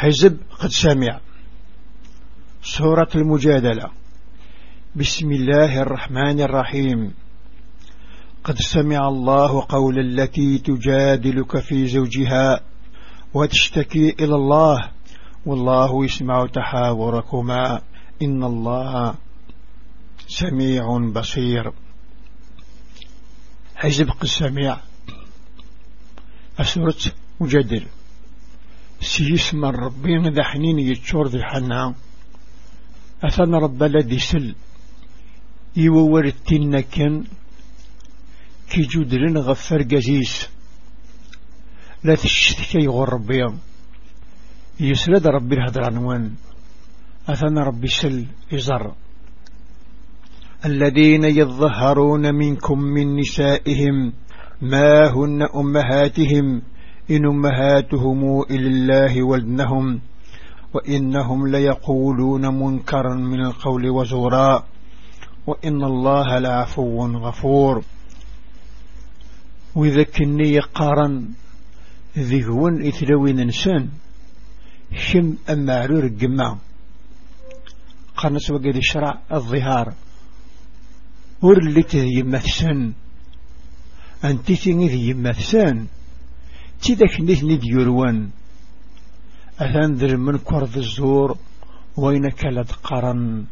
حزب قد سمع. سورة المجادلة. بسم الله الرحمن الرحيم. قد سمع الله قول التي تجادلك في زوجها وتشتكي إلى الله. والله يسمع تحاوركما. إن الله سميع بصير. حزب قد سمع. أسرة مجادل سيسمى الربين ذا حنين يتشور ذي حنا. أثنى رب الذي سل. يوور التنكن كي جودرن غفر قزيس لا تشتكي غربي. يسرد ربي الهدر عنوان أثنى ربي سل إزر. الذين يظهرون منكم من نسائهم ما هن أمهاتهم. إن أمهاتهم إلا الله ولدنهم وإنهم ليقولون منكرا من القول وزورا وإن الله لعفو غفور. وإذا كني قارن ذهون إثلوين إنسان شم أما عرور الجماع قرنس وقد الشرع الظهار. ورلت ذي مثسن أنت ذي يمثسن تذاك نثني ديروان أثان ذر من كرض الزور وين كلد قرن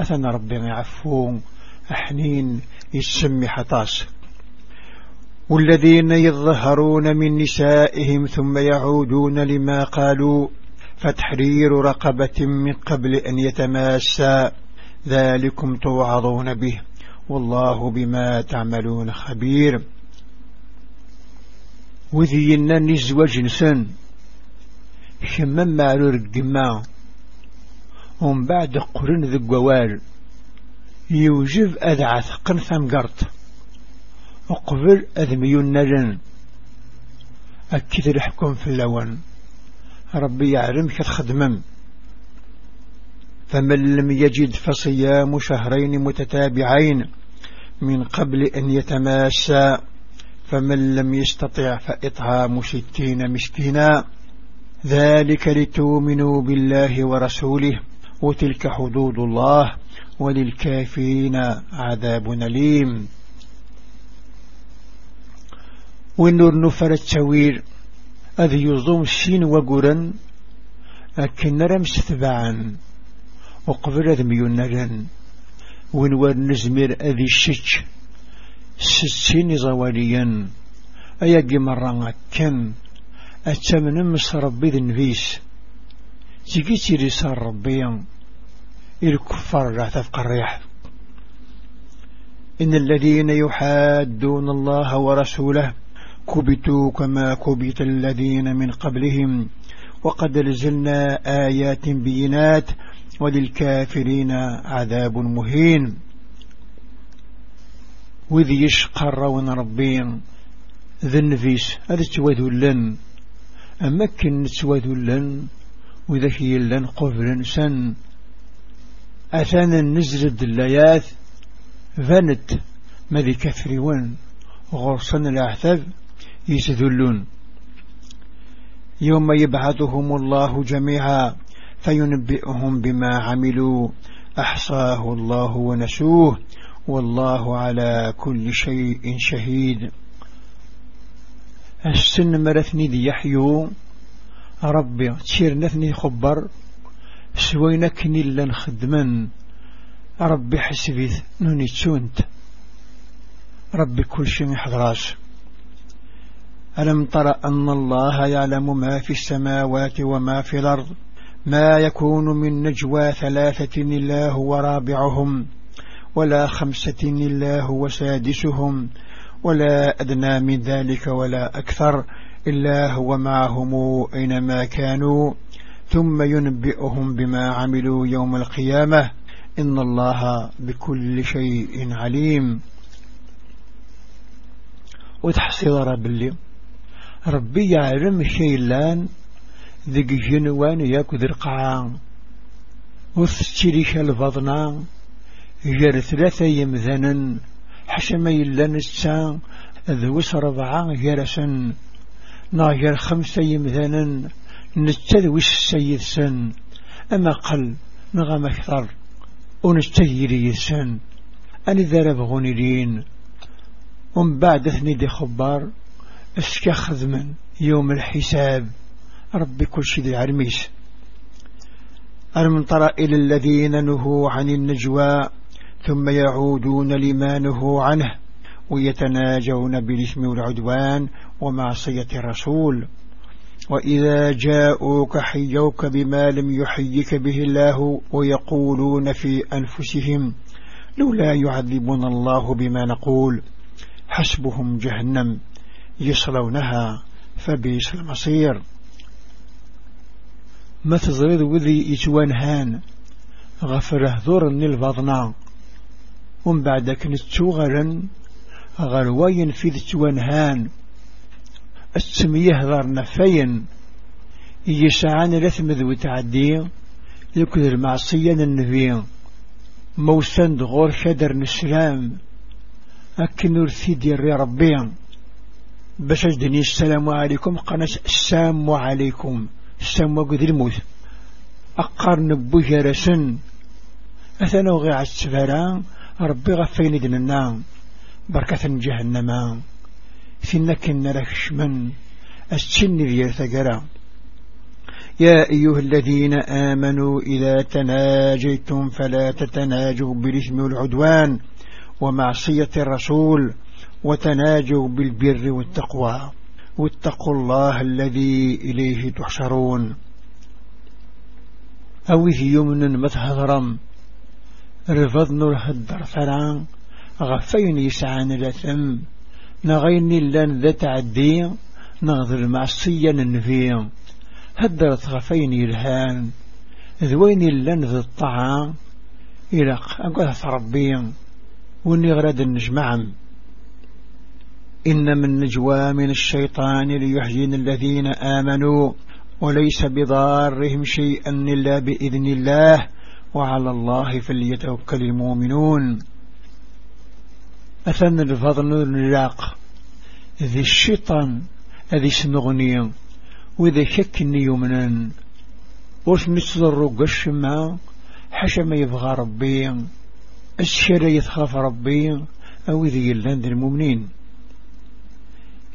أثان ربي يعفو أحنين يسمي حطاس والذين يظهرون من نسائهم ثم يعودون لما قالوا فتحرير رقبة من قبل أن يتماسى ذلكم توعظون به والله بما تعملون خبير. وذينا نزوج نسان شمم معلور الجماع ومن بعد قرن ذي الجوال يوجب أدعث قنثم قرط وقبل أذميون نجن أكيد الحكم في اللون. ربي يعلم كتخدمم فمن لم يجد فصيام شهرين متتابعين من قبل أن يتماسى فمن لم يستطع فإطعام ستين مسكينا ذلك لتؤمنوا بالله ورسوله وتلك حدود الله وللكافرين عذاب أليم. والنور نفر التوير أذ يظلم السين وقرا أكن رمس ثبعا وقبل أذ ميونرا ونور نزمر أذي الشج. ستين زواليا. أيقي مرة كم أتمنى مس ربي ذي النفيس تيجي رسال ربي إلكفار لا تفقى الريح إن الذين يحادون الله ورسوله كبتوا كما كبت الذين من قبلهم. وقد نزلنا آيات بينات. وللكافرين عذاب مهين. وذي يشقر ربين ذي النفيس هذا توذلن أمكن توذلن وإذا هي لن قبل سن. أثانا نزل الدلايات فانت ماذي كفريون غرصن الأحثاب يسذلون. يوم يبعثهم الله جميعا فينبئهم بما عملوا. أحصاه الله ونسوه والله على كل شيء شهيد. السن مرثني ذي يحيو. ربي تشير نثني خبر. سوينكني لن خدمن. ربي حسبيث نوني تسونت. ربي كل شيء حضراش ألم تر أن الله يعلم ما في السماوات وما في الأرض؟ ما يكون من نجوى ثلاثة إلا هو رابعهم. ولا خمسة إلا هو سادسهم ولا أدنى من ذلك ولا أكثر إلا هو معهم أينما كانوا. ثم ينبئهم بما عملوا يوم القيامة. إن الله بكل شيء عليم. وتحصيل رب اللي ربي يعلم شيلان ذق جنوان ياكو ذرقعان وثتريش الفضنا جر ثلاثة يمذنا حشم يلان السان ذوس ربعان جرسا ناجر خمسة يمذنا نتذوش السيد سن أما قل نغم أكثر ونستهيري سن أني ذرب غنيرين ومن بعد ثني دي خبار اسكخذ من يوم الحساب. ربي كل شيء ذي عرميس. المنطر إلى الذين نهوا عن النجوى؟ ثم يعودون لما نهوا عنه ويتناجون بالإثم والعدوان ومعصية الرسول. وإذا جاءوك حيوك بما لم يحيك به الله ويقولون في أنفسهم لولا يعذبنا الله بما نقول حسبهم جهنم يصلونها فبيس المصير. ما تزريد وذي إتوان هان؟ غفره ذور البضنا ومن بعد كنت غرا غرواين في ذتوان هان السمية ذار نفين يسعان لثمذ وتعدي يكذ المعصية النبي. موسند غور شدر نسلام أكن ارثي ري ربي. باش أجدني السلام عليكم قناة السلام عليكم. السلام وقد الموت. أقارن بجرسن أثنى غي عالسفران ربي غفين دننا بركة جهنم. فينك نركش من السن ذي ثقرا يا أيها الذين آمنوا إذا تناجيتم فلا تتناجوا بالإثم والعدوان ومعصية الرسول وتناجوا بالبر والتقوى. واتقوا الله الذي إليه تحشرون. أوه يمن مثهرم رفض نور هدر فران غفين يسعان لثم نغيني لن ذا تعدي نغذر المعصية النفي هدرت غفين الهان ذوين لن ذا الطعام إلق أقول ربي وني غرد النجمعم إن من نجوى من الشيطان ليحزن الذين آمنوا وليس بضارهم شيئا إلا بإذن الله. وعلى الله فليتوكل المؤمنون. أثنى الفضل النلاق ذي الشيطان ذي سنغني وإذا شكني يمنا وش نتصدر قشما حشما يبغى ربي الشرع يتخاف ربي أو ذي اللند المؤمنين.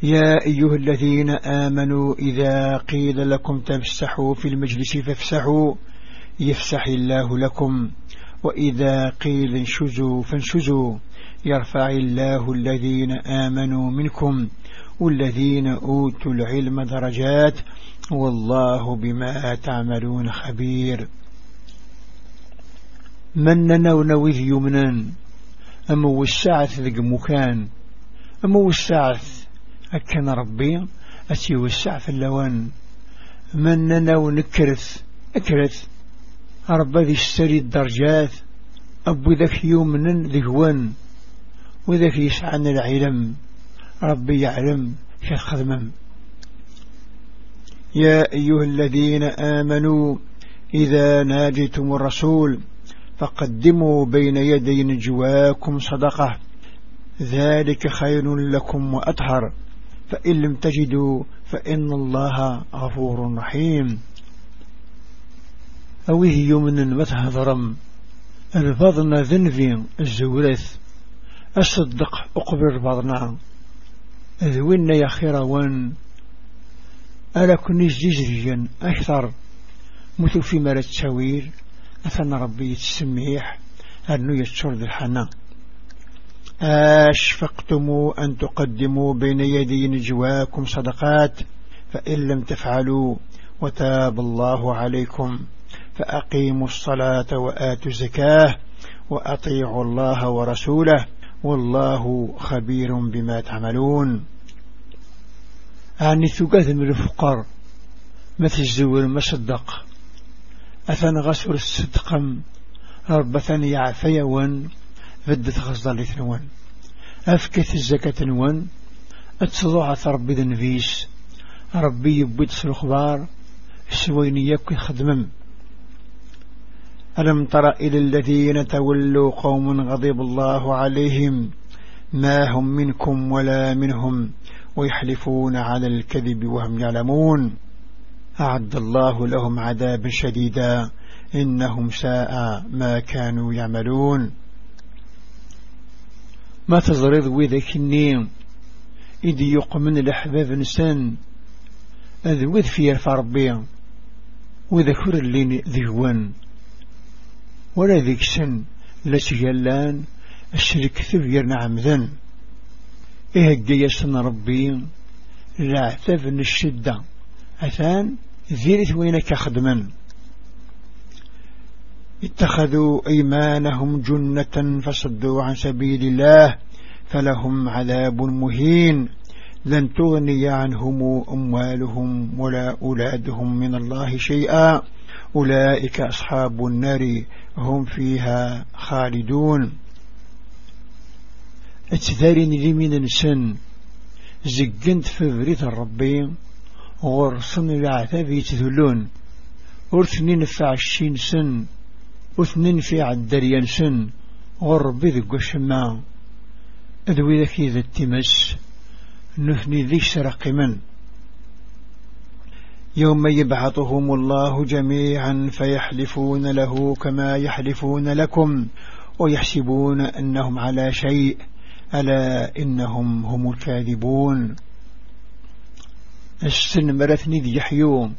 يا أيها الذين آمنوا إذا قيل لكم تفسحوا في المجلس فافسحوا. يفسح الله لكم وإذا قيل انشزوا فانشزوا. يرفع الله الذين آمنوا منكم والذين أوتوا العلم درجات والله بما تعملون خبير. من ننو ذي يمنان أمو الساعة ذق مكان؟ أمو الساعة أكن ربي؟ أتي في اللوان. من ننو نكرث أكرث. ربي ذي السري الدرجات أبو ذاك يومن ذهوان وذاك يسعن العلم ربي يعلم شيخ خدمم يا أيها الذين آمنوا إذا ناجيتم الرسول فقدموا بين يدي نجواكم صدقة. ذلك خير لكم وأطهر. فإن لم تجدوا فإن الله غفور رحيم. أويه يمن متهضرم الفضنا ذنفي الزورث أصدق أقبر بعضنا ذوين يا خيروان ألا كنيش جزريا أكثر. مثل في مرة تشاوير أثنى ربي يتسميح أنه يتشر ذي الحنا. أشفقتم أن تقدموا بين يدي نجواكم صدقات فإن لم تفعلوا وتاب الله عليكم. فأقيموا الصلاة وآتوا زكاه وأطيعوا الله ورسوله والله خبير بما تعملون. أعني ثقاث من الفقر مثل الزور المصدق. أثن غسر الصدقم ربثن يعفي ون فدت غصد لثنون أفكث الزكاة ون أتصضعت ربي ذنفيس ربي يبيت الأخبار سويني يبكي خدمم ألم تر إلى الذين تولوا قوم غضب الله عليهم ما هم منكم ولا منهم ويحلفون على الكذب وهم يعلمون أعد الله لهم عذابا شديدا إنهم ساء ما كانوا يعملون. ما تزرد وذاك النيم؟ إذ يقمن الأحباب نسان. أذ وذ في ربي وذكر اللي ذيوان ولا ذيك سن لسجلان الشرك ثبير نعم ذن إيه الجيسن ربي؟ لا من الشدة. أثان ذيرت وينك خدما. اتخذوا أيمانهم جنة فصدوا عن سبيل الله فلهم عذاب مهين. لن تغني عنهم أموالهم ولا أولادهم من الله شيئا. أولئك أصحاب النار هم فيها خالدون. اتذارين لي من نسن زقنت في بريت الربي غرصن العذاب يتذلون. ورثنين في عشين سن وثنين في عدريان سن غربي ذق الشماء. أدوي ذكي ذا التمس نثني ذي سرق من. يوم يبعثهم الله جميعا فيحلفون له كما يحلفون لكم ويحسبون أنهم على شيء ألا إنهم هم الكاذبون. السن مرثني ذي يحيوم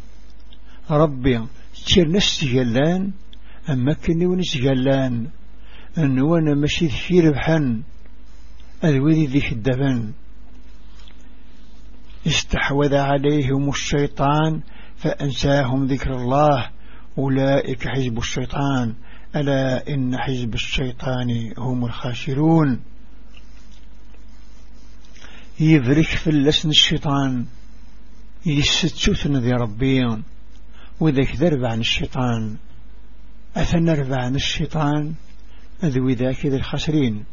ربي تشير نسجلان أما كني ونسجلان أن وأنا مشي في ربحا أذوذي ذي الدفن استحوذ عليهم الشيطان فأنساهم ذكر الله. أولئك حزب الشيطان. ألا إن حزب الشيطان هم الخاسرون. يبرك في اللسن الشيطان. يستوثن ذي ربي. وذاك ذرب عن الشيطان. أثنرب عن الشيطان. أذوي ذاك ذي الخاسرين.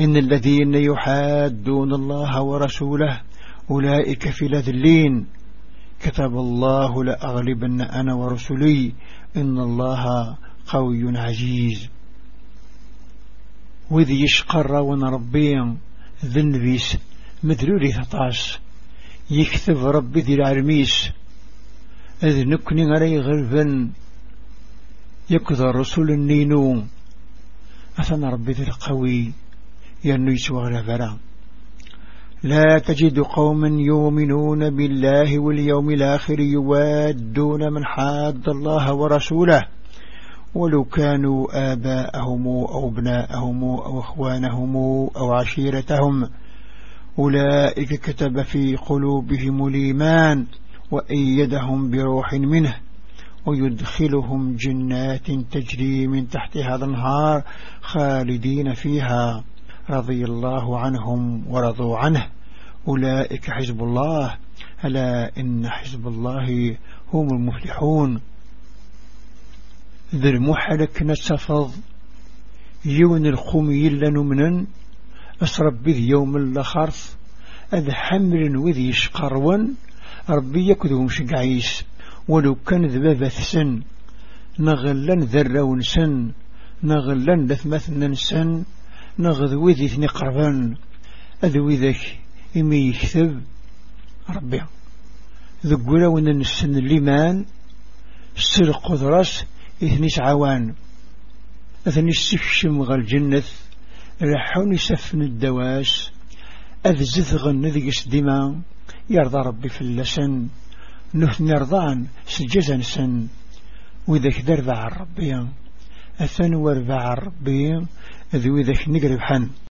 إن الذين يحادون الله ورسوله أولئك في لذلين. كتب الله لأغلبن أنا ورسلي إن الله قوي عزيز. وذي يشقر ونربي ذنبيس مدلولي ثطاس. يكتب ربي ذي العرميس. إذ نكني علي غربا يكذا رسول النينو. أثنى ربي ذي القوي. ينيس وغلفرا لا تجد قوما يؤمنون بالله واليوم الآخر يوادون من حاد الله ورسوله. ولو كانوا آباءهم أو ابناءهم أو أخوانهم أو عشيرتهم. أولئك كتب في قلوبهم الإيمان وأيدهم بروح منه. ويدخلهم جنات تجري من تحتها الأنهار خالدين فيها. رضي الله عنهم ورضوا عنه. أولئك حزب الله. ألا إن حزب الله هم المفلحون. ذي المحلك نتفض يون الخمي لنمنا أسرب بذ يوم اللخرف أذ حمل وذي شقرون ربي يكذو شقعيس ولو كان ذبابة سن نغلن ذرون سن نغلن لثمثنا سن. نغذ وذي ثني قربان أذوي ذاك إمي يكتب. ربي ذقولا وننسن الليمان السر قدرس إثني عوان. أثني السكشم غال الجنة رحون يسفن الدواس. أذ زثغن ذي ديما يرضى ربي في اللسن نثني رضان سجزا سن وذاك دربع الربي أثن وربع الربي ذوي ذاك نقرب حن